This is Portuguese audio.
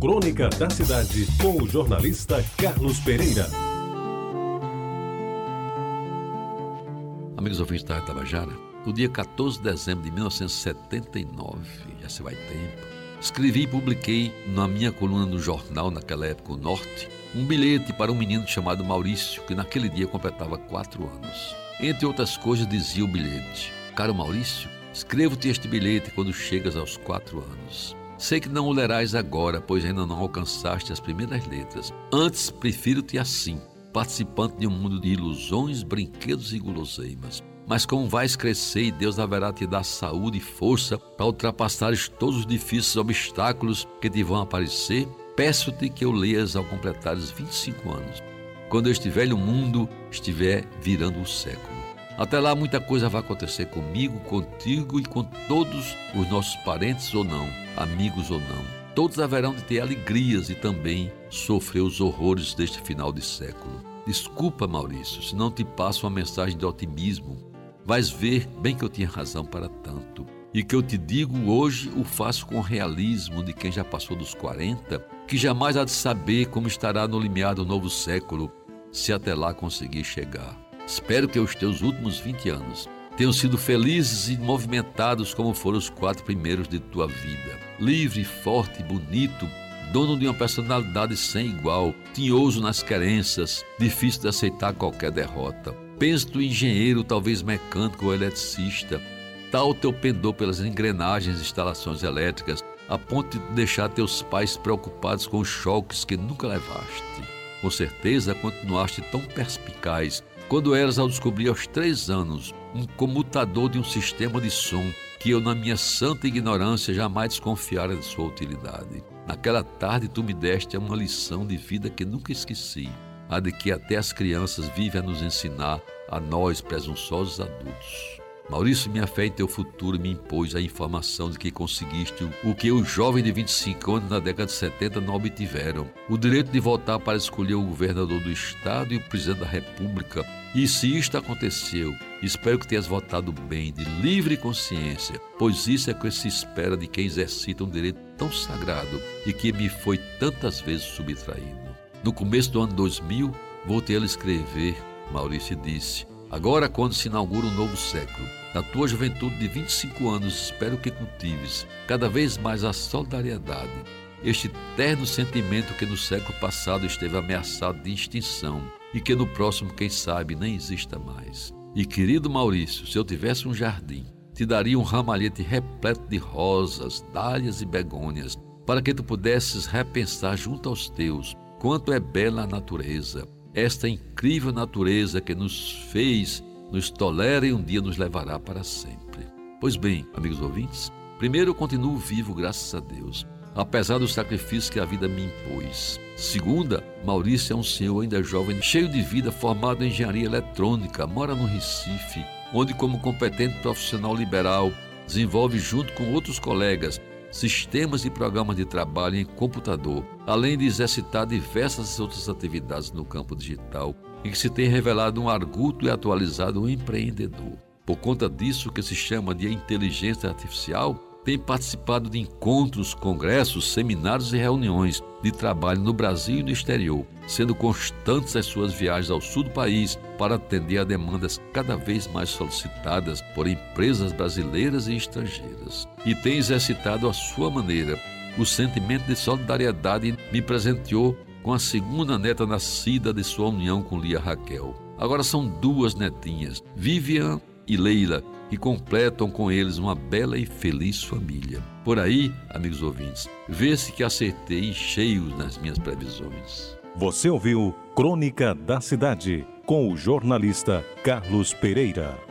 Crônica da Cidade, com o jornalista Carlos Pereira. Amigos ouvintes da Tabajara, no dia 14 de dezembro de 1979, já se vai tempo, escrevi e publiquei na minha coluna no jornal, naquela época, o Norte, um bilhete para um menino chamado Maurício, que naquele dia completava quatro anos. Entre outras coisas, dizia o bilhete: Caro Maurício, escrevo-te este bilhete quando chegas aos quatro anos. Sei que não o lerás agora, pois ainda não alcançaste as primeiras letras. Antes, prefiro-te assim, participante de um mundo de ilusões, brinquedos e guloseimas. Mas como vais crescer e Deus haverá te dar saúde e força para ultrapassares todos os difíceis obstáculos que te vão aparecer, peço-te que eu leias ao completares 25 anos, quando este velho mundo estiver virando o século. Até lá, muita coisa vai acontecer comigo, contigo e com todos os nossos parentes ou não, amigos ou não. Todos haverão de ter alegrias e também sofrer os horrores deste final de século. Desculpa, Maurício, se não te passo uma mensagem de otimismo. Vais ver bem que eu tinha razão para tanto. E que eu te digo hoje o faço com realismo de quem já passou dos 40, que jamais há de saber como estará no limiar do novo século, se até lá conseguir chegar. Espero que os teus últimos 20 anos tenham sido felizes e movimentados como foram os quatro primeiros de tua vida. Livre, forte, bonito, dono de uma personalidade sem igual, tinhoso nas querenças, difícil de aceitar qualquer derrota. Penso tu engenheiro, talvez mecânico ou eletricista, tal teu pendor pelas engrenagens e instalações elétricas, a ponto de deixar teus pais preocupados com os choques que nunca levaste. Com certeza continuaste tão perspicaz quando eras ao descobrir aos três anos um comutador de um sistema de som que eu, na minha santa ignorância, jamais desconfiara de sua utilidade. Naquela tarde, tu me deste uma lição de vida que nunca esqueci, a de que até as crianças vivem a nos ensinar, a nós, presunçosos adultos. Maurício, minha fé em teu futuro me impôs a informação de que conseguiste o que os jovens de 25 anos na década de 70 não obtiveram: o direito de votar para escolher o governador do Estado e o presidente da República. E se isto aconteceu, espero que tenhas votado bem, de livre consciência, pois isso é que se espera de quem exercita um direito tão sagrado e que me foi tantas vezes subtraído. No começo do ano 2000, voltei a escrever. Maurício disse: Agora, quando se inaugura um novo século, na tua juventude de 25 anos, espero que cultives cada vez mais a solidariedade, este terno sentimento que no século passado esteve ameaçado de extinção e que no próximo, quem sabe, nem exista mais. E querido Maurício, se eu tivesse um jardim, te daria um ramalhete repleto de rosas, dálias e begônias, para que tu pudesses repensar junto aos teus quanto é bela a natureza esta incrível natureza que nos fez, nos tolera e um dia nos levará para sempre. Pois bem, amigos ouvintes, primeiro eu continuo vivo, graças a Deus, apesar do sacrifício que a vida me impôs. Segunda, Maurício é um senhor ainda jovem, cheio de vida, formado em engenharia eletrônica, mora no Recife, onde, como competente profissional liberal, desenvolve junto com outros colegas sistemas e programas de trabalho em computador, além de exercitar diversas outras atividades no campo digital, em que se tem revelado um arguto e atualizado empreendedor. Por conta disso que se chama de inteligência artificial, tem participado de encontros, congressos, seminários e reuniões de trabalho no Brasil e no exterior, sendo constantes as suas viagens ao sul do país para atender a demandas cada vez mais solicitadas por empresas brasileiras e estrangeiras. E tem exercitado à sua maneira o sentimento de solidariedade me presenteou com a segunda neta nascida de sua união com Lia Raquel. Agora são duas netinhas, Vivian e Leila, que completam com eles uma bela e feliz família. Por aí, amigos ouvintes, vê-se que acertei cheios nas minhas previsões. Você ouviu Crônica da Cidade com o jornalista Carlos Pereira.